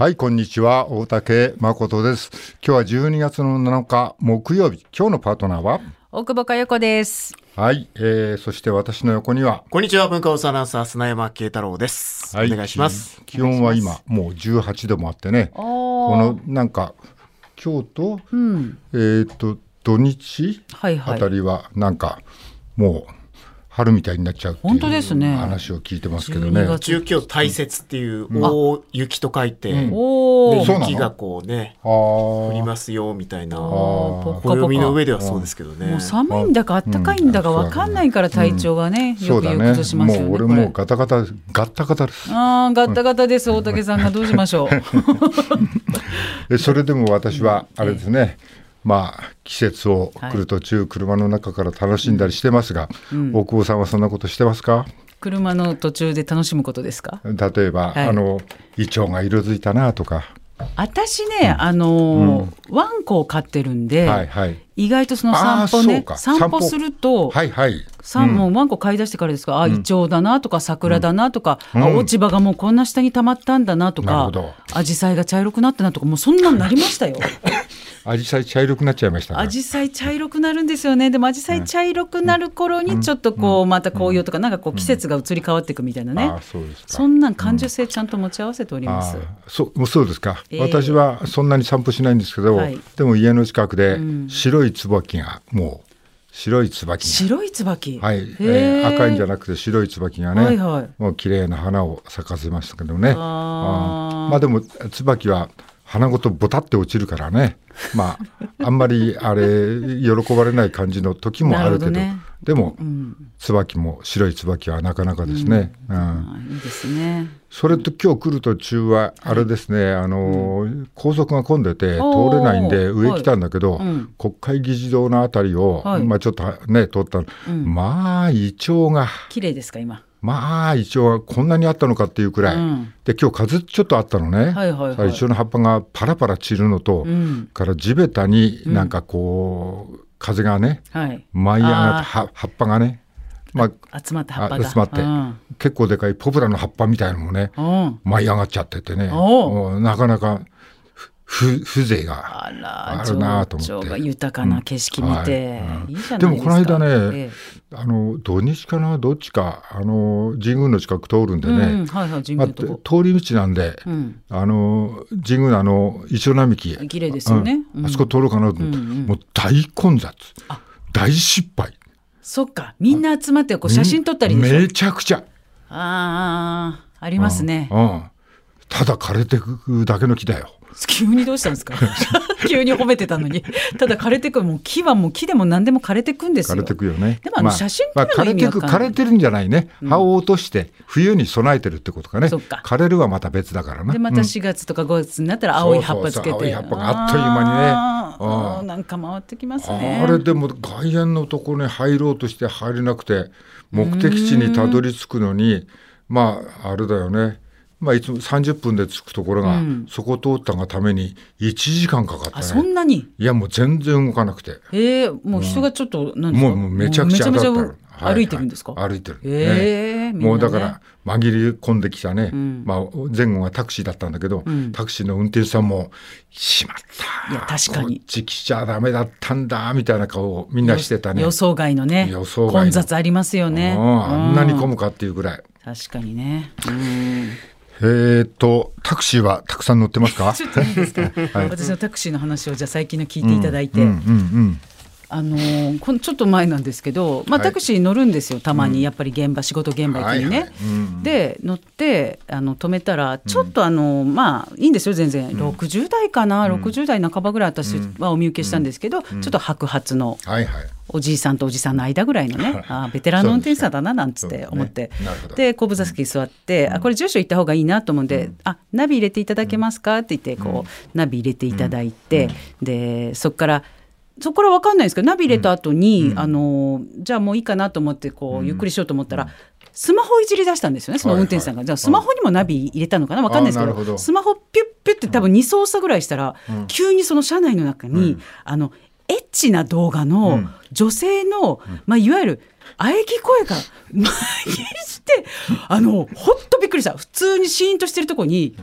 はい、こんにちは。大竹誠です。今日は12月の7日木曜日。今日のパートナーは？大久保佳代子です。はい、えー、そして私の横には、こんにちは、文化放送アナウンサー、砂山慶太郎です。はいお願いします。気温は今もう18度もあってね、ここのなんか今日と、うん、えー、と土日あたりはなんかもう春みたいになっちゃうっていう本当ですね話を聞いてますけど12ね。月中京大雪っていう大雪と書いて、うん雪がこうね、あ降りーますよみたいな、あーぽっかぽか暦の上ではそうですけどね。もう寒いんだか暖かいんだかわかんないから体調がね、よくそうだね。崩しますよね。もう俺もうガタガタガッタガタです。ああ、ガッタガタです。大竹さんがどうしましょう。えそれでも私はあれですね、まあ季節を来る途中、車の中から楽しんだりしてますが、大久保さんはそんなことしてますか？車の途中で楽しむことですか？例えば、はい。あのイチョウが色づいたなとか、私ね、あのーワンコを飼ってるんで、はいはい意外とその散歩ね散歩すると、はいはい。さんもうワンコ飼い出してからですか、あイチョウだなとか桜だなとか、あうん。落ち葉がもうこんな下に溜まったんだなとかアジサイが茶色くなったなとかもうそんなんなりましたよ。アジサイ茶色くなっちゃいましたか？アジサイ茶色くなるんですよね。でもアジサイ茶色くなる頃にちょっとこうまた紅葉とかなんかこう季節が移り変わっていくみたいなね、そそんなん感受性ちゃんと持ち合わせております。ああそうそうですか、ええ私はそんなに散歩しないんですけど、はい。でも家の近くで白い椿がもう白い椿が。白い椿、はい、へえー赤いんじゃななくて白い椿がね、はいはい。もう綺麗な花を咲かせましたけどね。あまあでも椿は花ごとボタって落ちるからね。まああんまりあれ喜ばれない感じの時もあるけどねでも、うん。椿も白い椿はなかなかですね。うん。あいいですね。それと今日来る途中はあれですね、あの高速が混んでて通れないんで上来たんだけど、はい。うん国会議事堂のあたりを、はい。まあちょっとね通ったの、まあイチョウが綺麗ですか今？まあイチョウがこんなにあったのかっていうくらい、うん。で今日風ちょっとあったのね、はいはいはい。イチョウの葉っぱがパラパラ散るのと、うん。から地べたになんかこう、風がねはい。舞い上がってあ葉葉っぱがね、まあ、集まった葉っぱが。あ集まって、うん。結構でかいポプラの葉っぱみたいのもね、うん。舞い上がっちゃっててね、なかなかふ風情があるなと思って。情緒が豊かな景色見て、でも。この間ね、えあの土日かなどっちかあの神宮の近く通るんでえね。通り道なんで、うん。あの神宮のあのイチョウ並木綺麗ですよね。あそこ通ろうかなと思って、もう大混雑。大失敗。そっか。みんな集まってこう写真撮ったり。めちゃくちゃ。ああありますね。うん。うんただ枯れてくだけの木だよ。急にどうしたんですか？急に褒めてたのに。ただ枯れてくもう木はもう木でも何でも枯れてくんですよ。枯れてくよね。でもあの写真撮るのまあ、枯れてく意味わかんない。枯れてるんじゃないね、葉を落として冬に備えてるってことかね。枯れるはまた別だからな。でまた4月とか5月になったら青い葉っぱつけて。そうそうそう青い葉っぱがあっという間にね。なんか回ってきますね。あれでも外苑のとこに入ろうとして入れなくて目的地にたどり着くのにまああれだよねまあいつも30分で着くところが、うん。そこ通ったがために1時間かかったあそんねなに？いやもう全然動かなくて。ええもう人がちょっと、なん。ですか？もうもうめちゃくちゃ歩いてるんですか、はい。はい歩いてる、ええみんなね。もうだから紛れ込んできたね、ん。まあ、前後がタクシーだったんだけど、ん。タクシーの運転手さんも「しまったいや確かに。こっち来ちゃダメだったんだ」みたいな顔をみんなしてたね。予想外のね予想外の。混雑ありますよね。うん。あんなに混むむかっていうぐらい。確かにね。うんえー、っとタクシーはたくさん乗ってますか？ちょっといいですか、はい。私のタクシーの話をじゃあ最近の聞いていただいて、うんうんうんあのーこのちょっと前なんですけど、まあ、はいタクシー乗るんですよたまにやっぱり現場仕事現場行きにね。で乗ってあの止めたらちょっとあの、まあいいんですよ全然、60代かな、60代半ばぐらい私はお見受けしたんですけど、ちょっと白髪のはいはい。おじいさんとおじさんの間ぐらいのねあーベテランの運転手さんだななんつって思って、ですね。後部座席に座って、あこれ住所行った方がいいなと思うんで「あナビ入れていただけますか?」って言ってこう、ナビ入れていただいて、でそこからそこから分かんないんですけどナビ入れた後に、あのじゃあもういいかなと思ってこう、ゆっくりしようと思ったら。スマホをいじり出したんですよねその運転手さんが、はいはいじゃあスマホにもナビ入れたのかな分かんないですけどど。スマホピュッピュッって多分2操作ぐらいしたら、急にその車内の中に、あのエッチな動画の女性の、まあ、いわゆる喘ぎ声が蔓延してあのほっとびっくりした。普通にシーンとしてるとこに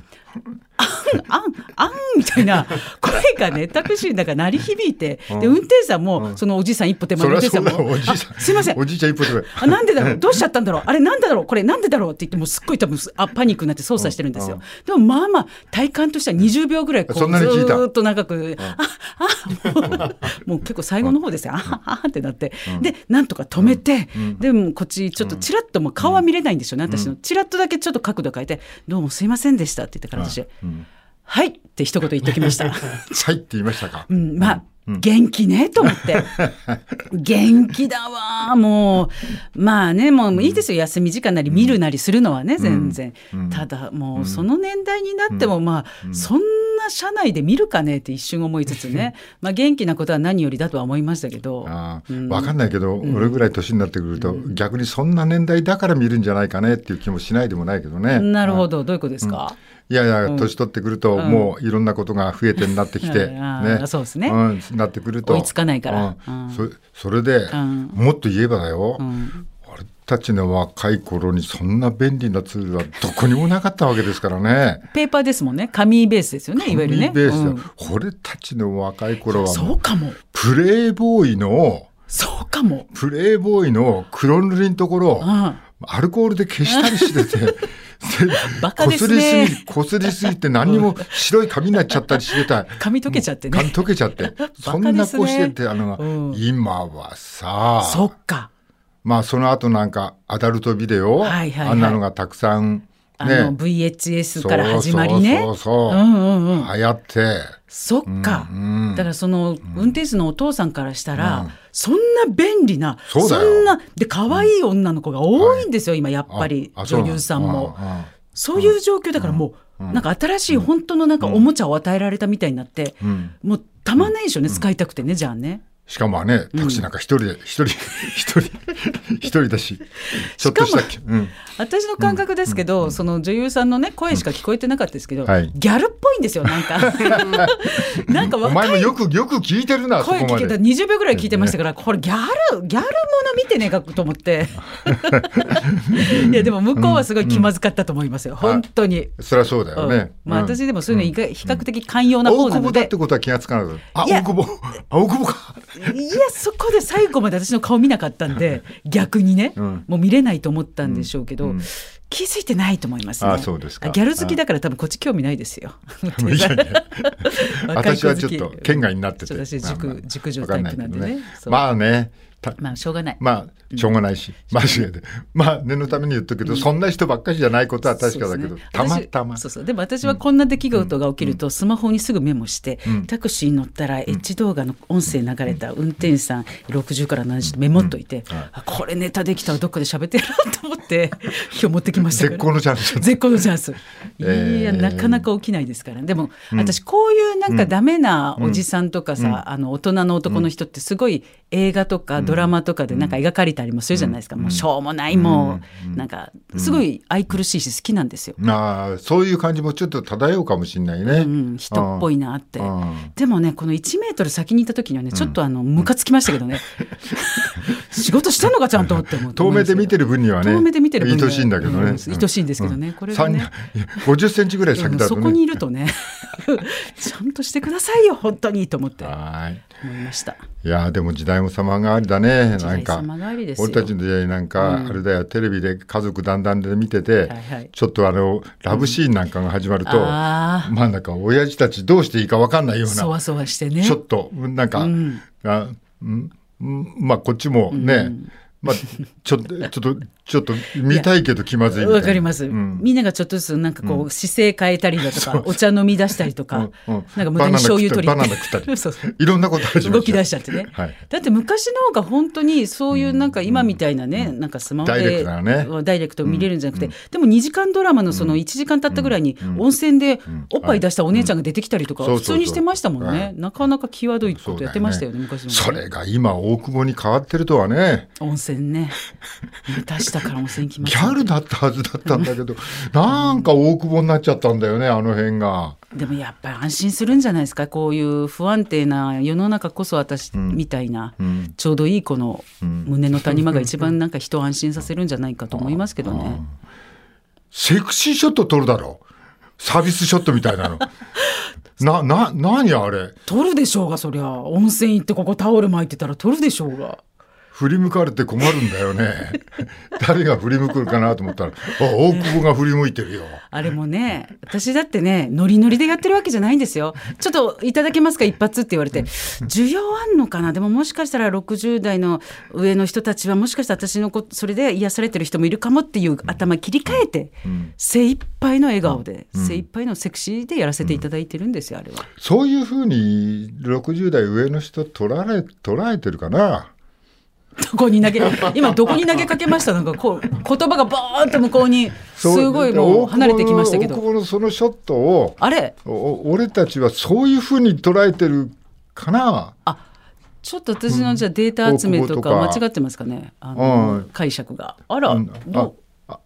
あんあんみたいな声がねタクシーの中鳴り響いて、で運転手さんも、そのおじいさん一歩手前の運転手さんもすいませんおじいちゃん一歩手前あなんでだろうどうしちゃったんだろうあれなんでだろうこれなんでだろうって言ってもうすっごい多分あパニックになって操作してるんですよ、でもまあまあ体感としては20秒ぐらいこうずーっと長く、ああもうもう結構最後の方ですよ、ああってなって、でなんとか止めて、でもこっちちょっとちらっともう顔は見れないんですよね、私のちらっとだけちょっと角度変えて「どうもすいませんでした」って言ってから私「はい」って一言言ってきました。はいって言いましたか。うん、まあ、元気ねと思って。元気だわ。もうまあねもういいですよ。休み時間なり見るなりするのはね全然、ただもうその年代になってもまあ、そんな社内で見るかねって一瞬思いつつね。まあ元気なことは何よりだとは思いましたけど。あーわかんないけど、俺ぐらい年になってくると、逆にそんな年代だから見るんじゃないかねっていう気もしないでもないけどね。なるほど。どういうことですか、いやいや、年取ってくると、もういろんなことが増えてになってきて、うんあーそうですね。んなってくると。追いつかないから。そそれで、ん。もっと言えばだよ、ん。俺たちの若い頃にそんな便利なツールはどこにもなかったわけですからね。ペーパーですもんね。紙ベースですよねいわゆるね。ベースだうん。俺たちの若い頃はそうかも。プレイボーイのそうかも、プレイボーイの黒塗りのところ、うんアルコールで消したりしてて、バカですこすりすねぎ、こすりすぎて何にも 白い紙になっちゃったりしてた。紙溶けちゃってね。紙溶けちゃって。そんなこうしてて、あの、うん。今はさ、そっか。まあその後なんかアダルトビデオ、はいはいはい。あんなのがたくさんあのね、VHS から始まりね。そうそうそう。うんうんうん。流行って、そっか、うんだからその運転手のお父さんからしたら、そんな便利なそんなで可愛い女の子が多いんですよ、今やっぱり女優さんも。うんうん。そういう状況だからもう、なんか新しい本当のなんかおもちゃを与えられたみたいになって、ん。もうたまんないでしょうね、使いたくてねじゃあね。しかもね、タクシーなんか一人で、一人、一人、一人だし、ちょっとしたっけ、うん。私の感覚ですけど、その女優さんのね声しか聞こえてなかったですけど、はい。ギャルっぽいんですよなんか。なんかお前もよく、よく聞いてるな、そ声聞けた。こまで。20秒ぐらい聞いてましたから、これギャルギャルもの見てねえかと思って。いやでも向こうはすごい気まずかったと思いますよ、本当に。そりゃそうだよね。うん。まあ、うん。私でもそういうの比較的寛容な方大久保だっなので、てことは気がつかないや。大久保、あ、大久保か。いやそこで最後まで私の顔見なかったんで 逆にね、うん。もう見れないと思ったんでしょうけど、うん。気づいてないと思いますね。あそうですか。ギャル好きだから多分こっち興味ないですよ。私はちょっと県外になってて。私熟まあまあ熟女タイプなんでね。まあね。たまあしょうがない。まあ、しょうがないし、間違い。で。まあ、念のために言っとくけど、そんな人ばっかりじゃないことは確かだけど、たまたま。私。そうそう。でも私はこんな出来事が起きるとスマホにすぐメモして、タクシーに乗ったらエッジ動画の音声流れた運転手さん60から70でメモっといて、あこれネタできたらどっかで喋ってやろうと思って 今日持ってきました絶好のチャンス。絶好のチャンス。い えー。や、なかなか起きないですから、でも、私こういうなんかダメなおじさんとかさ、あの大人の男の人ってすごい映画とかドラマとかでなんか描かれたりもするじゃないですか、もうしょうもないもう、なんかすごい愛くるしいし好きなんですよ。ああ、そういう感じもちょっと漂うかもしれないね。うん、人っぽいなって。うん。でもねこの1メートル先にいた時にはねちょっとあのムカつきましたけどね。仕事してんのかちゃんとって思って遠目で見てる分にはね、遠目で見てる分には。愛しいんだけどね。うん。愛しいんですけどね。これがね。三いや50センチぐらい先だとね。そこにいるとねちゃんとしてくださいよ本当にと思ってはい。思いました。いやでも時代も様変わりだね。なんか。俺たちの時代なんか、あれだよテレビで家族団らんで見てて、はいはい。ちょっとあのラブシーンなんかが始まると、あまあなんか親父たちどうしていいか分かんないようなそわそわしてね。ちょっとなんか、うん。あうんうんまあこっちもね、まあちょっとちょっとちょっと見たいけど気まずいわかります、うん。みんながちょっとずつなんかこう姿勢変えたりだとか、お茶飲み出したりとか、うんうん。なんか無駄に醤油取り。バナナ食ったり そうそう。いろんなこと動き出しちゃってね、はい。だって昔の方が本当にそういうなんか今みたいなね、なんかスマホでダイレクトなね。ダイレクト見れるんじゃなくて、でも2時間ドラマのその1時間経ったぐらいに温泉でおっぱい出したお姉ちゃんが出てきたりとかうん。普通にしてましたもんね。なかなか際どいことやってましたよね昔のそれが今大久保に変わってるとはね。温泉ね。出したから温泉来ましたギャルだったはずだったんだけどなんか大久保になっちゃったんだよねあの辺が。でもやっぱり安心するんじゃないですか。こういう不安定な世の中こそ私みたいな、ん。ちょうどいいこの胸の谷間が一番なんか人を安心させるんじゃないかと思いますけどね。セクシーショット撮るだろ。サービスショットみたいなの。な、な、何あれ？撮るでしょうがそりゃ。温泉行ってここタオル巻いてたら撮るでしょうが振り向かれて困るんだよね。誰が振り向くかなと思ったら、あ、大久保が振り向いてるよ。あれもね私だってねノリノリでやってるわけじゃないんですよ。ちょっといただけますか一発って言われて。需要あんのかな？でももしかしたら60代の上の人たちはもしかしたら私のこそれで癒されてる人もいるかもっていう頭切り替えて、精一杯の笑顔で、精一杯のセクシーでやらせていただいてるんですよあれは。そういうふうに60代上の人捉え、捉えてるかな？どこに投げ今どこに投げかけました？なんかこう言葉がバーンと向こうにすごいもう離れてきましたけど。大久保のそのショットを、あれ？お俺たちはそういうふうに捉えてるかな？ちょっと私のじゃあデータ集めとか間違ってますかね？あの、うん解釈が。あら、うん。どう？あ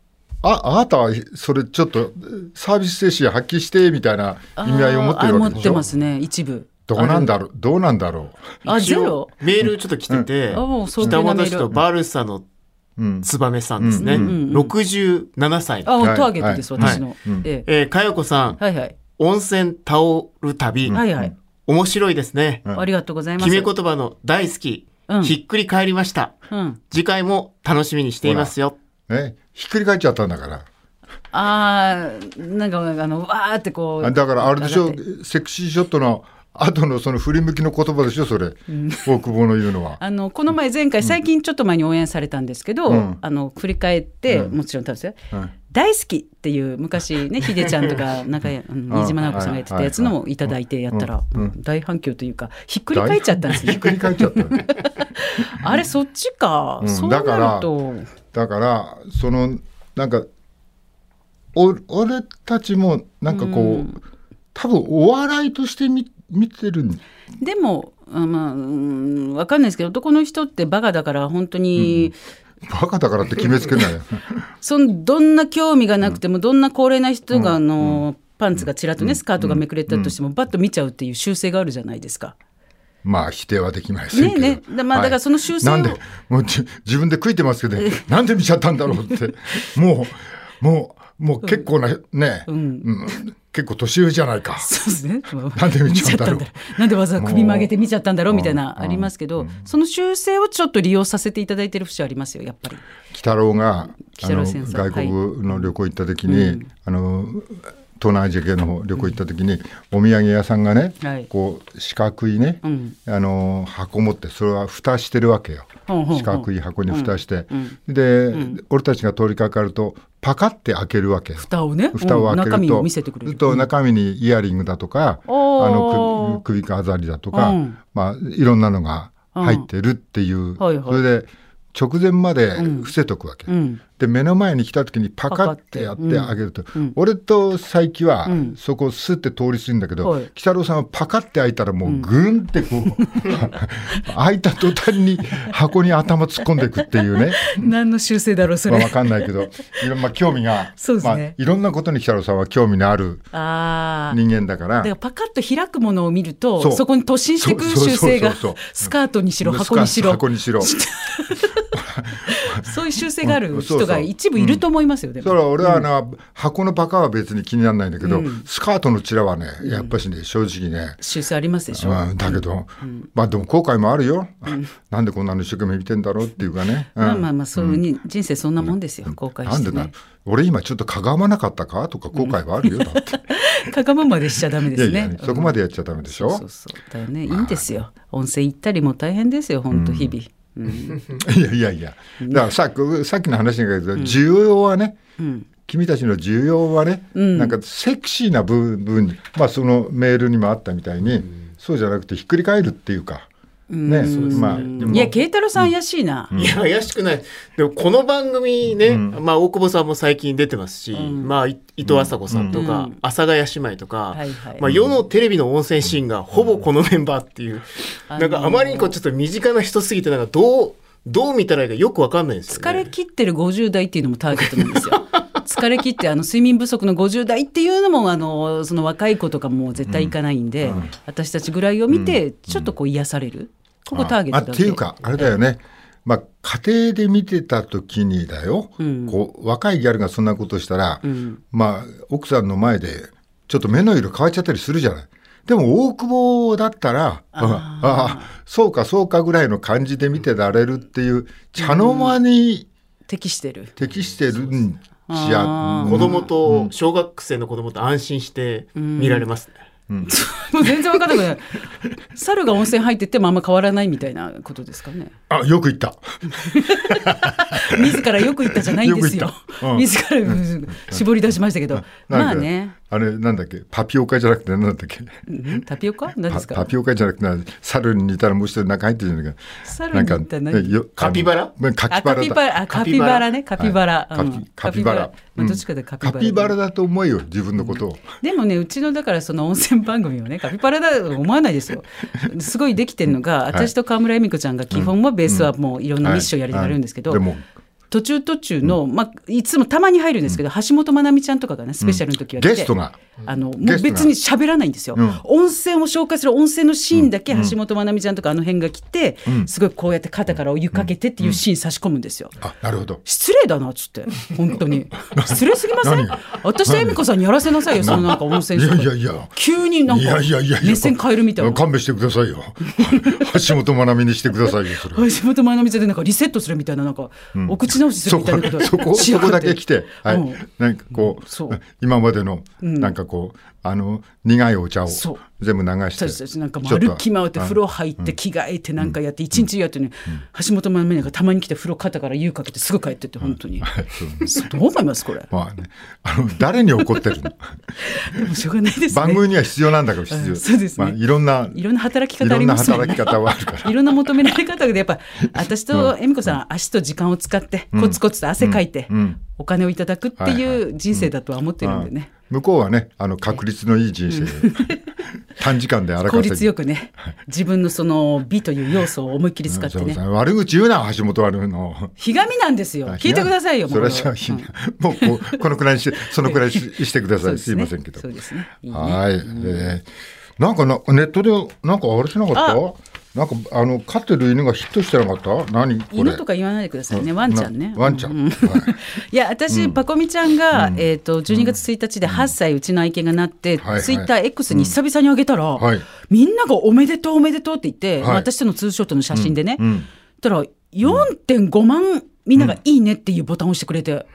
ああなたはそれちょっとサービス精神発揮してみたいな意味合いを持ってるわけであー持っしてょますね一部どうなんだろう？どうなんだろあゼロ？メールちょっと来てて、うん。北本市とバルサの燕さんですね。うんうんうん。67歳。あ、はいターゲットです、はい。私の、はい。うん。ええ。えー、かよこさん、はいはい。温泉タオル旅、はいはい、面白いですね。うん。ありがとうございます。決め言葉の大好き、うん。ひっくり返りました。うん。次回も楽しみにしていますよ。ねひっくり返っちゃったんだから。あーなんかあのわーってこう。あだからあれでしょ？セクシーショットの後のその振り向きの言葉でしょそれ、大久保の言うのは。あのこの前前回最近ちょっと前に応援されたんですけど、うん。あの振り返って、うん。もちろん多分ですよ。うん。大好きっていう昔ね ひでちゃんとか中谷うん。新島直子さんがやってたやつのをいただいてやったら、うん。うん。大反響というかひっくり返っちゃったんですね。ひっくり返っちゃった。あれそっちか、うん。そうなると。だからそのなんかお俺たちもなんかこう、うん。多分お笑いとして見見てるんでもあまあ、うん、わかんないですけど男の人ってバカだから本当に、バカだからって決めつけない。よ。そのどんな興味がなくても、どんな高齢な人があの、パンツがちらっとねスカートがめくれたとしても、バッと見ちゃうっていう習性があるじゃないですか。まあ否定はできませんけど。ねえねまあだからその習性をなんでもうじ自分で悔いてますけど、なんで見ちゃったんだろうって。もうもうもう結構なね、うん。うん。結構年上じゃないか。そうですね。なんで見ちゃったの？見なんでわざわざ首曲げて見ちゃったんだろうみたいなうんありますけど、その習性をちょっと利用させていただいてる節ありますよやっぱり。鬼太郎が鬼太郎先生外国の旅行行った時に、あの東南アジア系の方旅行行った時に、お土産屋さんがね、はい。こう四角いね、うん。あの箱持ってそれは蓋してるわけよ。ほうほうほう。四角い箱に蓋して、うんで、俺たちが通りかかるとパカって開けるわけよ。蓋をね、蓋を開けると、うん中身を見せてくれる。と中身にイヤリングだとか、あの首首飾りだとか、うん。まあいろんなのが入ってるっていう、それで直前まで伏せとくわけ。うんで目の前に来た時にパカって。やってあげると、うん。俺と佐伯はうん。そこをスッて通り過ぎるんだけど、はい。鬼太郎さんはパカって開いたらもうグンってこう、開いた途端に箱に頭突っ込んでいくっていうね。何の習性だろうそまあ、れ。わかんないけど、いろんな興味が、ね。まあ、いろんなことに鬼太郎さんは興味のあるああ。人間だから。だからパカッと開くものを見るとそこに突進していくそうそう習性がスカートにしろ箱にしろ。箱にしろ。そういう習性がある人が一部いると思いますよ、でも。それは俺はな、箱のパカは別に気にならないんだけど、うん。スカートのチラはねやっぱしね正直ね、習性ありますでしょ、うん、だけど、まあでも後悔もあるよ、なんでこんなの一生懸命見てんだろうっていうかね、うん。まあまあまあそういうに、人生そんなもんですよ、後悔なんでだ？してね俺今ちょっとかがまなかったか？とか後悔はあるよ、だって。かがむまでしちゃダメですね。そこまでやっちゃダメでしょ、そうそうだよね。いいんですよ。温泉行ったりも大変ですよ本当日々、うん。いやいやいや。だからさっきさっきの話だけど、需要はねうん。君たちの需要はね、うん。なんかセクシーな部分まあそのメールにもあったみたいに、そうじゃなくてひっくり返るっていうか、ねまあでも。いや慶太郎さん怪しいな、いや、怪しくない。でも、この番組ね、まあ、大久保さんも最近出てますし、まあ、い伊藤麻子さんとか、うん。阿佐ヶ谷姉妹とか、まあ、世のテレビの温泉シーンがほぼこのメンバーっていう、あのーなんかあまりにこうちょっと身近な人すぎて、なんかどう、どう見たらいいかよくわかんないですよ、ね。疲れ切ってる50代っていうのもターゲットなんですよ。疲れ切ってあの睡眠不足の50代っていうのもあのその若い子とかも絶対行かないんで、私たちぐらいを見てちょっとこう癒される、ここターゲットだっていうかあれだよね、まあ家庭で見てた時にだよ、うん。こう若いギャルがそんなことしたら、ん。まあ奥さんの前でちょっと目の色変わっちゃったりするじゃない。でも大久保だったら、あ あ、そうかそうかぐらいの感じで見てられるっていう、茶の間に適してる。適してるんじゃ、子供と、小学生の子供と安心して見られますね。もう全然分かんなくない。猿が温泉入ってってもあんま変わらないみたいなことですかね。あ、よく言った。自らよく言ったじゃないんですよよう。ん自らうん絞り出しましたけど。まあね。あれ、なんだっけ、パピオカじゃなくて、なんだっけ？うん？タピオカ？何ですか？パパピオカじゃなくてな、猿に似たらもう一人中入ってるじゃないか。猿に似た何？なんかよカピバラ？カあピバラだ。カピバラ、あカピバラ。ね、カピバラ。はい。うん。カピカピバラ。まあどっちかでカピバラ。カピバラだと思えよ、自分のことを。でもね、うちのだからその温泉番組をね、カピバラだと思わないですよ。すごいできてるのが、私と河村恵美子ちゃんが基本はベースはもういろんなミッションやりながらやるんですけど、はい。はい。でも、途中途中の、まあ、いつもたまに入るんですけど、橋本まなみちゃんとかがね、スペシャルの時は来て、ゲストが。あのもう別に喋らないんですよ、うん。温泉を紹介する温泉のシーンだけ橋本まなみちゃんとかあの辺が来て、うん。すごいこうやって肩からお湯かけてっていうシーン差し込むんですよ。あ、なるほど。失礼だなっつって。本当に。失礼すぎません？何？私と恵美子さんにやらせなさいよそのなんか温い泉やいやいや。急になんいかやいやいやいや。目線変えるみたいな。勘弁してくださいよ。橋本まなみにしてくださいよ、それ。橋本まなみちゃんでなんかリセットするみたいななんか、お口直しするそこみたいなことそこそこだけ来て、はい。うん。なんかこう、今までの、ん。なんかこうあの苦いお茶をそう。全部流してそうですなんか歩き回って風呂入って着替えてなんかやって一日やってね、橋本まなみがたまに来て風呂肩から湯かけてすぐ帰ってって本当に、そうどう思いますこれ？まあね、あの誰に怒ってるの？でもしょうがないですね。番組には必要なんだから必要、うんそうですね。まあ、いろんないろんな働き方あいろんなりますよね。働き方はあるから。いろんな求められ方でやっぱ私と恵美子さん、足と時間を使ってコツコツと汗かいて、うん。うん。お金をいただくっていう人生だとは思ってるんでね、向こうはねあの確率のいい人生、短時間で荒効稼ぎ。率よくね自分のその美という要素を思いっきり使ってね。そうそう。悪口言うな橋本悪の。ひがみなんですよ。聞いてくださいよそれはうんもうこうこのくらいにしてそのくらいにし してください。すいませんけど。そうですね。ね。はい、えーなんかなネットでなんかあれしなかった？なんかあの飼ってる犬がヒットしてなかった？何？犬とか言わないでくださいね、ワンちゃんね。なワンちゃん。い。いや私、パコミちゃんが、えー、と12月1日で8歳うちの愛犬がなって、はいはい。ツイッター X に久々に上げたら、はい。みんなが「おめでとうおめでとう」って言って、はい私とのツーショットの写真でね、うん。たら4.5万みんなが「いいね」っていうボタンを押してくれて、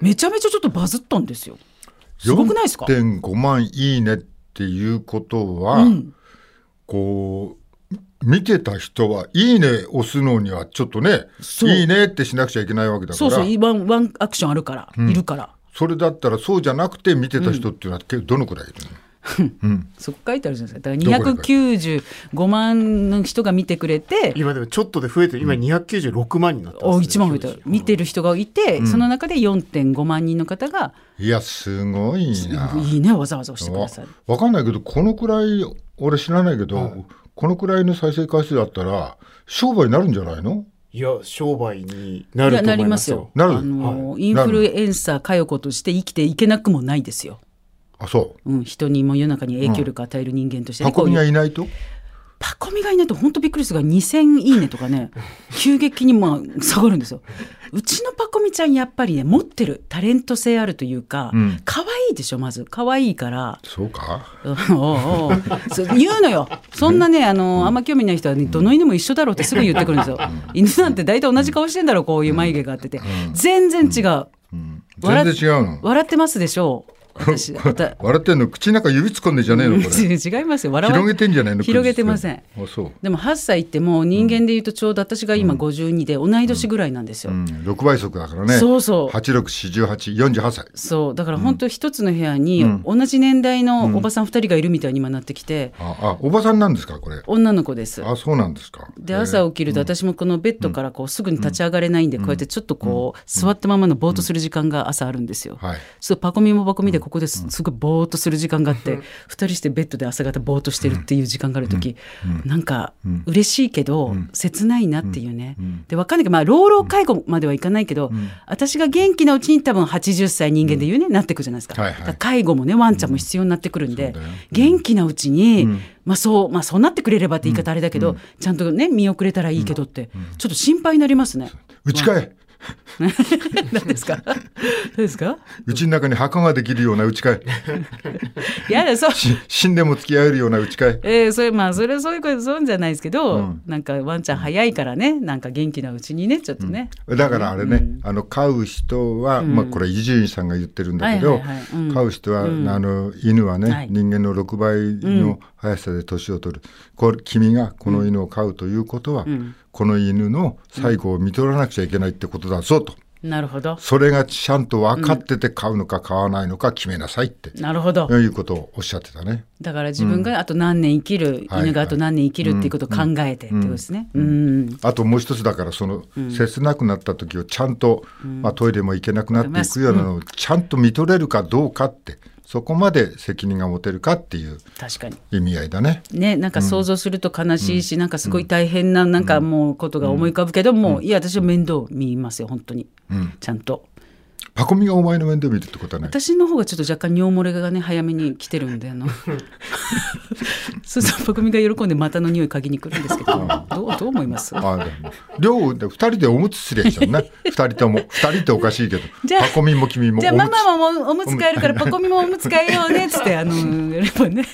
めちゃめちゃちょっとバズったんですよ。すごくないですか？4.5万いいねっていうことは、うん。こう見てた人はいいね押すのにはちょっとねいいねってしなくちゃいけないわけだから。そうそうワンワンアクションあるから、いるから。それだったらそうじゃなくて見てた人っていうのは、けどのくらいいるの？うん。そこ書いてあるじゃないですか。だから295万の人が見てくれて今でもちょっとで増えてる。今296万になってます、お1万増えた。見てる人がいて、その中で4.5万人の方がいやすごいな。「いいね」わざわざ押してくださる。わかんないけどこのくらい俺知らないけど、このくらいの再生回数だったら商売になるんじゃないの？いや商売にないるやとなりまよ。思いますすよ。なる？あの、インフルエンサー佳代子として生きていけなくもないですよ。あそう。ん、人にも世の中に影響力を与える人間として、ねうパコミこういうがいないと？パコミがいないと本当びっくりする。が2000いいねとかね急激にまあ下がるんですよ。うちのパコミちゃんやっぱりね持ってるタレント性あるというか、うん。可愛いでしょまず。可愛いから。そうか？おうお言うのよ。そんなねあの、あんま興味ない人は、ね、どの犬も一緒だろうってすぐ言ってくるんですよ、犬なんて大体同じ顔してんだろうこういう眉毛があってて、全然違う、全然違うの？笑ってますでしょう私 笑ってんの口の中指突っ込んでんじゃねえのこれ。違いますよ。笑わ広げてんじゃないの広げてません。でも8歳ってもう人間でいうとちょうど私が今52で同い年ぐらいなんですよ、うん、6倍速だからね。そうそう。864848歳。そう。だから本当一つの部屋にうん。同じ年代のおばさん2人がいるみたいに今なってきて、ああおばさんなんですかこれ。女の子です。あそうなんですか。で朝起きると私もこのベッドからこうすぐに立ち上がれないんでこうやってちょっとこう座ったままのぼーっとする時間が朝あるんですよ。はい。そうパコミもパコミでここです。すごいぼーっとする時間があって二人してベッドで朝方ぼーっとしてるっていう時間がある時なんか嬉しいけど切ないなっていうね。でわかんないけどまあ老老介護まではいかないけど私が元気なうちに多分80歳人間で言うねなってくじゃないですか。はいはい。だから介護もねワンちゃんも必要になってくるんで元気なうちにまあそうまあそうなってくれればって言い方あれだけどちゃんとね見送れたらいいけどってちょっと心配になりますね。う。ち 何ですか？何ですか？うちの中に墓ができるような打ち替い。やそう。死んでも付き合えるような打ち替ええー、それまあそれはそういうことそうじゃないですけど、うん。なんかワンちゃん早いからねなんか元気なうちにねちょっとね、だからあれね、あの飼う人は、まあこれ伊集院さんが言ってるんだけど、飼う人は、あの犬はね、はい。人間の6倍の速さで年を取る、これ君がこの犬を飼うということは、この犬の最後を見とらなくちゃいけないってことだぞと。なるほど。それがちゃんと分かってて飼うのか飼わないのか決めなさいって、なるほど。いうことをおっしゃってたね。だから自分があと何年生きる、はい犬があと何年生きるっていうことを考えてってことですね。うんあともう一つだからその切なくなった時をちゃんと、まあ、トイレも行けなくなっていくようなのをちゃんと見とれるかどうかってそこまで責任が持てるかっていう確かに。意味合いだね。ね、なんか想像すると悲しいし、なんかすごい大変ななんかもうことが思い浮かぶけども、いや私は面倒見ますよ本当に、ちゃんとパコミがお前の面倒見るってことはね。私の方がちょっと若干尿漏れがね早めに来てるんであの。そうそうパコミが喜んで股の匂い嗅ぎに来るんですけど。どうどう思います？あでも。両で二人でおむつすりゃいいじゃんね。二人とも二人っておかしいけど。じゃあパコミも君もじゃあママもおむつ替えるからパコミもおむつ替えようねっつってあのやればね。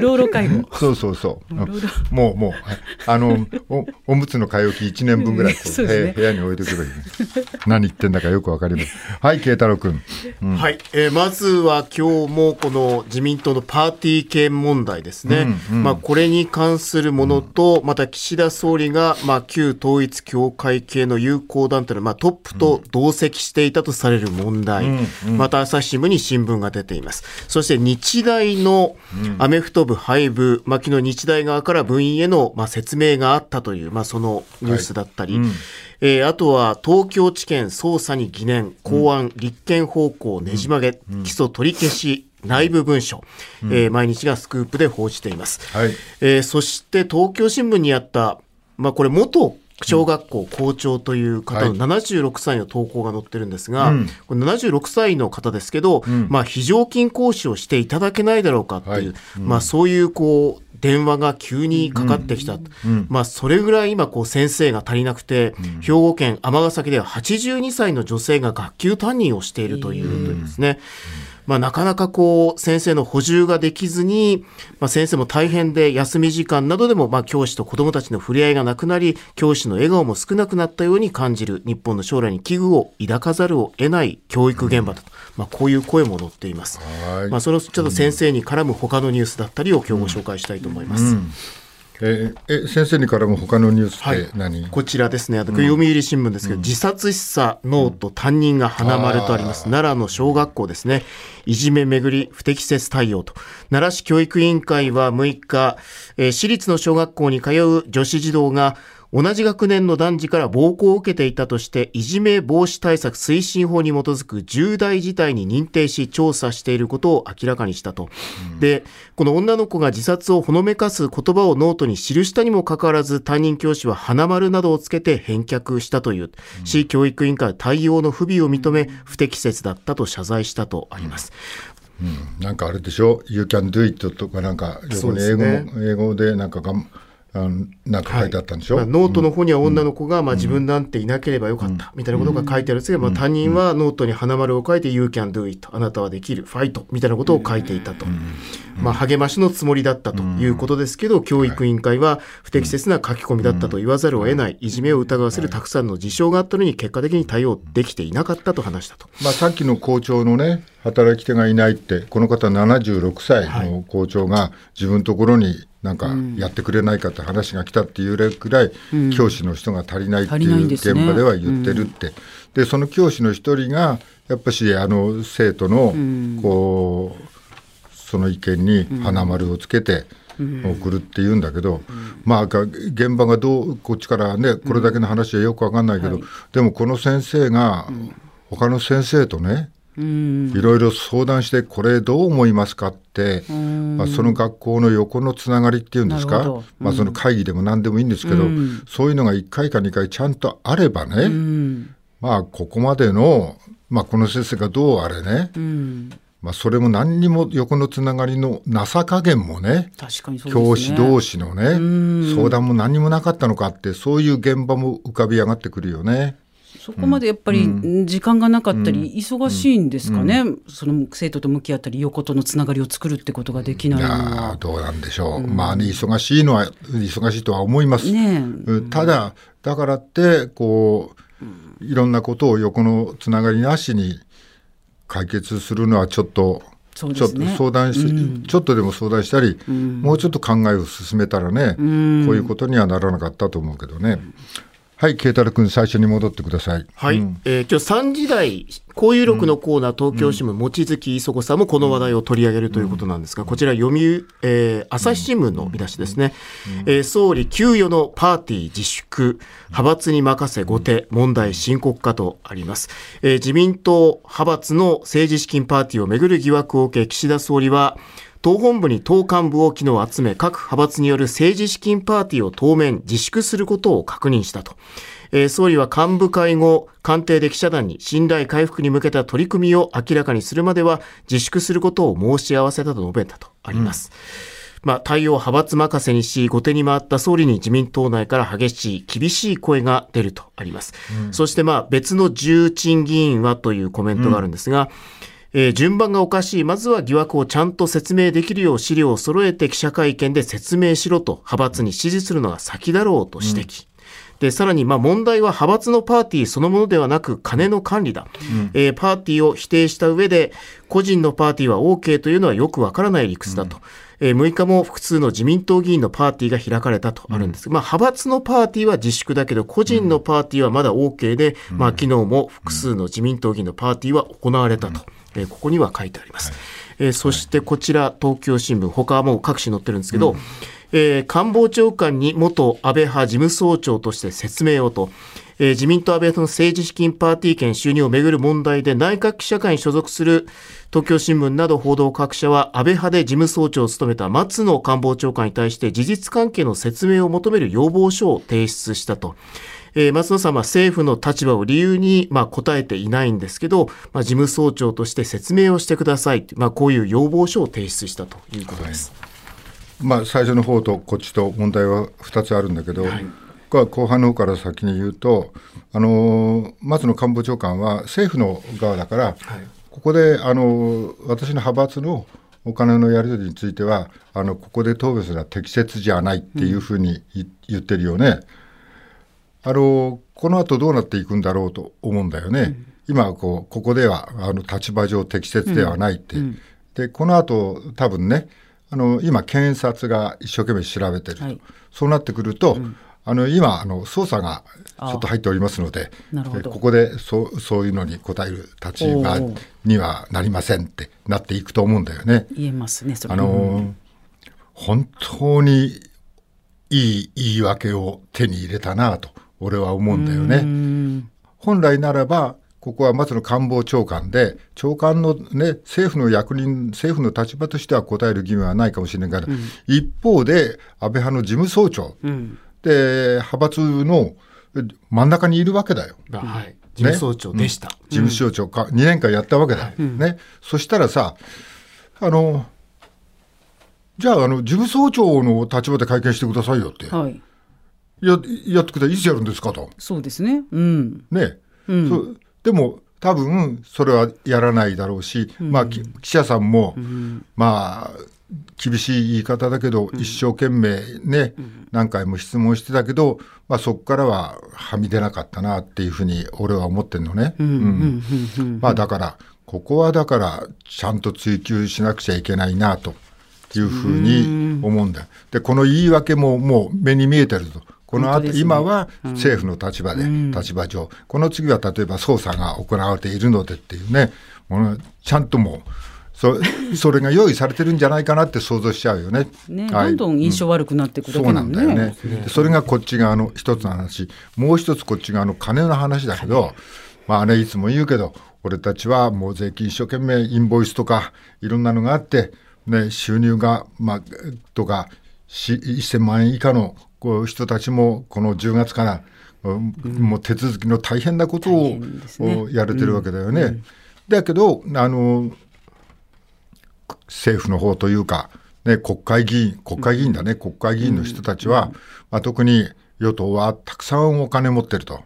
老老介護。そうそうそう。もうもうもうあのおおむつの買い置き一年分ぐらいね。部屋部屋に置いとけばいい、ね。何言ってんだかよくわかります。はい慶太郎君。はい、えーまずは今日もこの自民党のパーティー券問題ですね、まあ、これに関するものと、また岸田総理が、まあ、旧統一教会系の友好団体の、まあ、トップと同席していたとされる問題、また朝日新聞に新聞が出ています。そして日大のアメフト部廃部、まあ、昨日日大側から部員への、まあ、説明があったという、まあ、そのニュースだったり、えーあとは東京地検捜査に疑念、公安、立憲方向ねじ曲げ、起訴取り消し、内部文書、えー毎日がスクープで報じています。はい。えーそして東京新聞にあった、まあ、これ元小学校校長という方の76歳の投稿が載ってるんですが、うん。これ76歳の方ですけど、まあ、非常勤講師をしていただけないだろうかっていう、はい。まあ、そういうこう電話が急にかかってきた、まあ、それぐらい今こう先生が足りなくて、兵庫県尼崎では82歳の女性が学級担任をしているということですね。まあ、なかなかこう先生の補充ができずに、まあ、先生も大変で休み時間などでもまあ教師と子どもたちの触れ合いがなくなり教師の笑顔も少なくなったように感じる日本の将来に危惧を抱かざるを得ない教育現場だと、まあ、こういう声も載っています。はいまあ、そのちょっと先生に絡む他のニュースだったりを今日ご紹介したいと思います。えーえ先生にからも他のニュースって何、こちらですね、あと読売新聞ですけど、自殺示唆ノート担任が花丸とあります、奈良の小学校ですね、いじめめぐり不適切対応と、奈良市教育委員会は6日、えー私立の小学校に通う女子児童が、同じ学年の男児から暴行を受けていたとして、いじめ防止対策推進法に基づく重大事態に認定し調査していることを明らかにしたと。で、この女の子が自殺をほのめかす言葉をノートに記したにもかかわらず、担任教師は花丸などをつけて返却したという、市教育委員会は対応の不備を認め、不適切だったと謝罪したとあります。なんかあれでしょ「You can do it」とかなんか英語,、英語でなんかがんあのなんか書いてあったんでしょ、まあ、ノートの方には女の子が、まあ、自分なんていなければよかった、みたいなことが書いてあるんですけど、まあ、担任はノートに花丸を書いて、You can do it、あなたはできる、ファイト、みたいなことを書いていたと。まあ、励ましのつもりだったということですけど、教育委員会は不適切な書き込みだったと言わざるを得ない、いじめを疑わせるたくさんの事象があったのに、結果的に対応できていなかったと話したと。まあ、さっきの校長のね働き手がいないってこの方76歳の校長が自分のところになんかやってくれないかって話が来たっていうくらい、教師の人が足りないっていいう現場では言ってるって、でその教師の一人がやっぱしあの生徒のこうその意見に花丸をつけて。送るって言うんだけど、まあが現場がどうこっちからねこれだけの話はよくわかんないけど、でもこの先生が他の先生とね、いろいろ相談してこれどう思いますかって、まあ、その学校の横のつながりっていうんですか、なるほど。まあ、その会議でも何でもいいんですけど、そういうのが1回か2回ちゃんとあればね、まあここまでの、まあ、この先生がどうあれね、まあ、それも何にも横のつながりのなさ加減もねね。教師同士のね相談も何にもなかったのかってそういう現場も浮かび上がってくるよね。そこまでやっぱり時間がなかったり、忙しいんですかね、その生徒と向き合ったり横とのつながりを作るってことができないのは。どうなんでしょう、まあね忙しいのは忙しいとは思います。ね、ただだからってこういろんなことを横のつながりなしに解決するのはちょっと。ね、ちょっと相談し、うん、ちょっとでも相談したり、うん、もうちょっと考えを進めたらね、うん、こういうことにはならなかったと思うけどね。はい、慶太郎君、最初に戻ってください。はい、うん、えー、今日3時台、交友録のコーナー、東京新聞、望月磯子さんもこの話題を取り上げるということなんですが、こちら、読売、えー、朝日新聞の見出しですね。えー、総理、給与のパーティー自粛、派閥に任せ後手、問題深刻化とあります。えー、自民党派閥の政治資金パーティーをめぐる疑惑を受け、岸田総理は、党本部に党幹部を昨日集め、各派閥による政治資金パーティーを当面自粛することを確認したと。えー、総理は幹部会後、官邸で記者団に信頼回復に向けた取り組みを明らかにするまでは自粛することを申し合わせたと述べたとあります。うん、まあ、対応を派閥任せにし、後手に回った総理に自民党内から激しい、厳しい声が出るとあります。うん、そしてまあ、別の重鎮議員はというコメントがあるんですが、うんえー、順番がおかしい。まずは疑惑をちゃんと説明できるよう資料を揃えて記者会見で説明しろと派閥に指示するのが先だろうと指摘。うん。でさらにまあ問題は派閥のパーティーそのものではなく金の管理だ、うん、えー、パーティーを否定した上で個人のパーティーは OK というのはよくわからない理屈だと、えー、6日も複数の自民党議員のパーティーが開かれたとあるんです。が、まあ、派閥のパーティーは自粛だけど、個人のパーティーはまだ OK で、まあ、昨日も複数の自民党議員のパーティーは行われたと、えー、ここには書いてあります。えー、そしてこちら、東京新聞、他はもう各紙載ってるんですけど、えー、官房長官に元安倍派事務総長として説明をと、えー、自民党安倍派の政治資金パーティー券収入をめぐる問題で内閣記者会に所属する東京新聞など報道各社は安倍派で事務総長を務めた松野官房長官に対して事実関係の説明を求める要望書を提出したと。えー、松野さんは政府の立場を理由に、まあ、答えていないんですけど、まあ、事務総長として説明をしてください、まあ、こういう要望書を提出したということです。はい、まあ、最初の方とこっちと問題は2つあるんだけど、はい後半の方から先に言うと、あの松野官房長官は政府の側だから、はい、ここであの私の派閥のお金のやり取りについてはあのここで答弁するのは適切じゃないっていうふうに言ってるよね。あのこの後どうなっていくんだろうと思うんだよね。うん、今こうここではあの立場上適切ではないって。うん、でこの後多分ねあの今検察が一生懸命調べてると、はい、そうなってくると、うん、あの今あの捜査がちょっと入っておりますのでここでそそういうのに答える立場にはなりませんってなっていくと思うんだよね。言えますねあの本当にいい言い訳を手に入れたなと俺は思うんだよね。本来ならばここは松野官房長官で長官の、ね、政府の役人政府の立場としては答える義務はないかもしれないから、うん、一方で安倍派の事務総長、うん、で派閥の真ん中にいるわけだよ。はい、事務総長でした。ね、事務総長か、2年間やったわけだ。ね、そしたらさあのじゃああの事務総長の立場で会見してくださいよって。はいややってくれいつやるんですかと。そうですね。うん、ね、うん、でも多分それはやらないだろうし、うん、まあ記者さんも、うん、まあ厳しい言い方だけど、一生懸命ね、何回も質問してたけど、まあ、そこからははみ出なかったなっていうふうに俺は思ってるのね。まあだからここはだからちゃんと追及しなくちゃいけないなというふうに思うんだでこの言い訳ももう目に見えてると。この後、ね、今は政府の立場で、うん、立場上、この次は例えば捜査が行われているのでっていうね、ものちゃんともそ それが用意されてるんじゃないかなって想像しちゃうよね。ね、はい、どんどん印象悪くなってくる、ね。うん、そうなんだよね。それがこっち側の一つの話、もう一つこっち側の金の話だけど、まあね、いつも言うけど、俺たちはもう税金一生懸命インボイスとかいろんなのがあって、ね、収入が、まあ、とか、1000万円以下のこう人たちもこの10月から、うん、もう手続きの大変なことを、ね、やれてるわけだよね。うん。うん、だけどあの政府の方というか、ね、国会議員国会議員だね、国会議員の人たちは、まあ、特に与党はたくさんお金持ってると。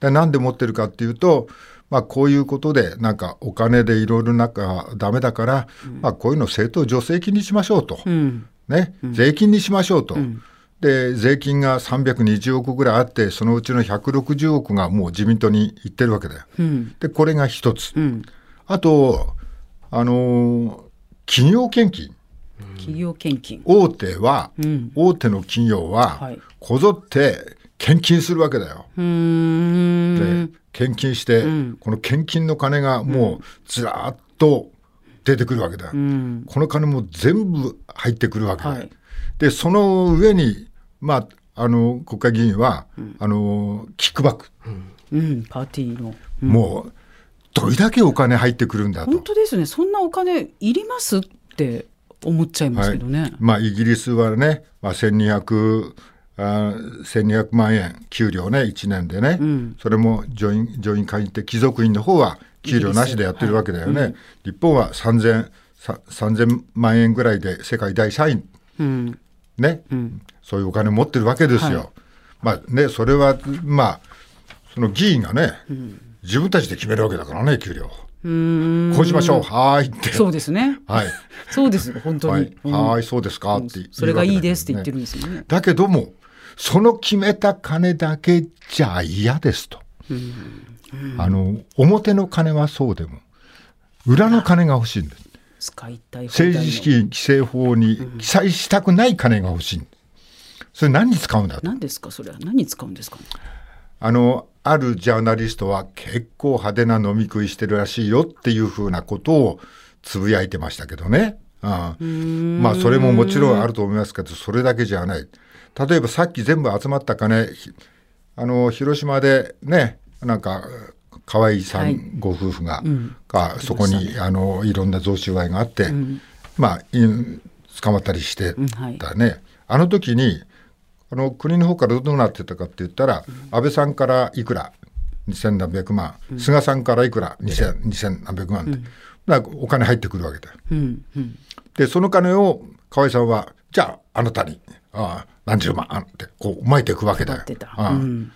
でなんで持ってるかっていうと、まあ、こういうことでなんかお金でいろいろなんかダメだから、まあ、こういうの政党助成金にしましょうと、うん。ね、税金にしましょうと。で税金が320億ぐらいあってそのうちの160億がもう自民党に行ってるわけだよ。うん。でこれが一つ、うん。あと、あのー企業献金。企業献金。大手は、うん。大手の企業は、はい。こぞって献金するわけだよ。で献金して、うん。この献金の金がもうずらっと出てくるわけだ。この金も全部入ってくるわけだ。よ。はい。でその上に、まあ、あの国会議員は、あのキックバック、うん。パーティーの。もうどれだけお金入ってくるんだと。本当ですね。そんなお金いりますって思っちゃいますけどね、まあ、イギリスはね、まあ、1200, あ1200万円給料ね1年でね、ん。それも上院上院会員って貴族院の方は給料なしでやってるわけだよね、日本は 3000, さ3000万円ぐらいで世界第3位。うん。ね、そういうお金持ってるわけですよ。はい。まあねそれはまあその議員がね、自分たちで決めるわけだからね給料。こうしましょう。はーいって。そうですね。はい。そうです。よ本当に、はい、いそうですかって言うそれがいいですって言ってるるんですよね。だけども、その決めた金だけじゃ嫌ですと。あの、表の金はそうでも、裏の金が欲しいんです。政治資金規正法に記載したくない金が欲しいんです。それ何に使うんだと。何ですか？それは何に使うんですかね？あの、あるジャーナリストは結構派手な飲み食いしてるらしいよっていうふうなことをつぶやいてましたけどね。うん、まあそれももちろんあると思いますけど、それだけじゃない。例えばさっき全部集まった金、ひあの、広島でね、なんか、河合さはい。んご夫婦が、がそこに、あの、いろんな贈収賄があって、まあ、い捕まったりしてんはい。たね。あの時に、あの国の方からどうなってたかって言ったら、安倍さんからいくら2000何百万、菅さんからいくら2000 2000何百万って、だからお金入ってくるわけだよ。うん。うん。でその金を河合さんはじゃああなたにああ何十万ってこう撒いていくわけだよ。うん。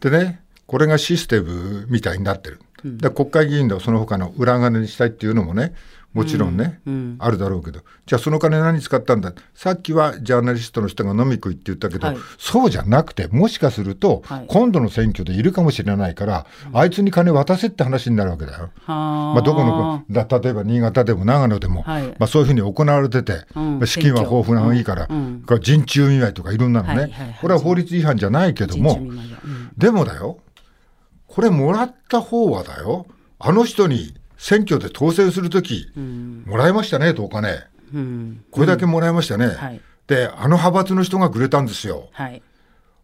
でねこれがシステムみたいになってる。で国会議員のその他の裏金にしたいっていうのもねもちろんね、あるだろうけど。じゃあその金何に使ったんだ？さっきはジャーナリストの人が飲み食いって言ったけど、はい。そうじゃなくてもしかすると、はい。今度の選挙でいるかもしれないから、あいつに金渡せって話になるわけだよ。はまあ、どこのだ例えば新潟でも長野でも、はい。まあ、そういうふうに行われてて、うん。まあ資金は豊富な方がいいから、うん。人中見舞いとかいろんなのね、はいはいはい。これは法律違反じゃないけどもでもだよこれもらった方はだよあの人に選挙で当選するとき、もらいましたねとお金。うん。これだけもらいましたね、はい。であの派閥の人がくれたんですよ。はい。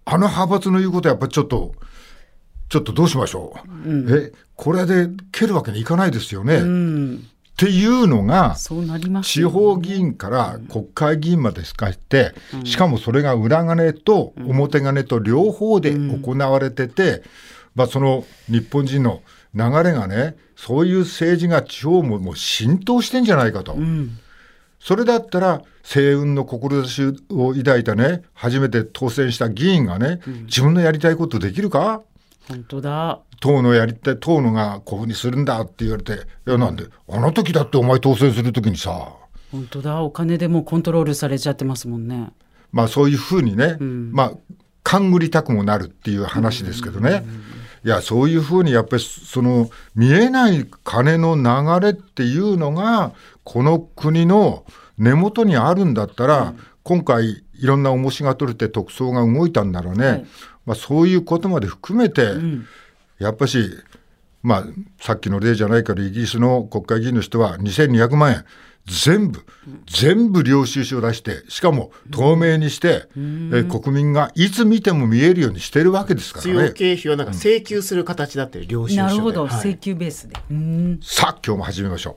あの派閥の言うことやっぱりちょっとちょっとどうしましょう、えこれで蹴るわけにいかないですよね、うん。っていうのがそうなります地方議員から国会議員まで使って、しかもそれが裏金と表金と両方で行われてて、まあ、その日本人の流れがね、そういう政治が地方ももう浸透してんじゃないかと。うん。それだったら、政運の志を抱いたね、初めて当選した議員がね、自分のやりたいことできるか？本当だ。党のやりたい、党のがこういうふうにするんだって言われて、いや、なんで、あの時だってお前当選する時にさ、本当だ。お金でもうコントロールされちゃってますもんね。まあそういうふうにね、まあ、勘ぐりたくもなるっていう話ですけどね。いや、そういうふうにやっぱりその見えない金の流れっていうのが、この国の根元にあるんだったら、今回いろんな重しが取れて特捜が動いたんならね、はい。まあそういうことまで含めて、ん。やっぱし、まあ、さっきの例じゃないけど、イギリスの国会議員の人は2200万円、全部、全部領収書を出して、しかも透明にして、え国民がいつ見ても見えるようにしてるわけですから必要ね。経費はなんか請求する形だって領収書で。なるほど、はい。請求ベースで。うん。さあ、今日も始めましょう。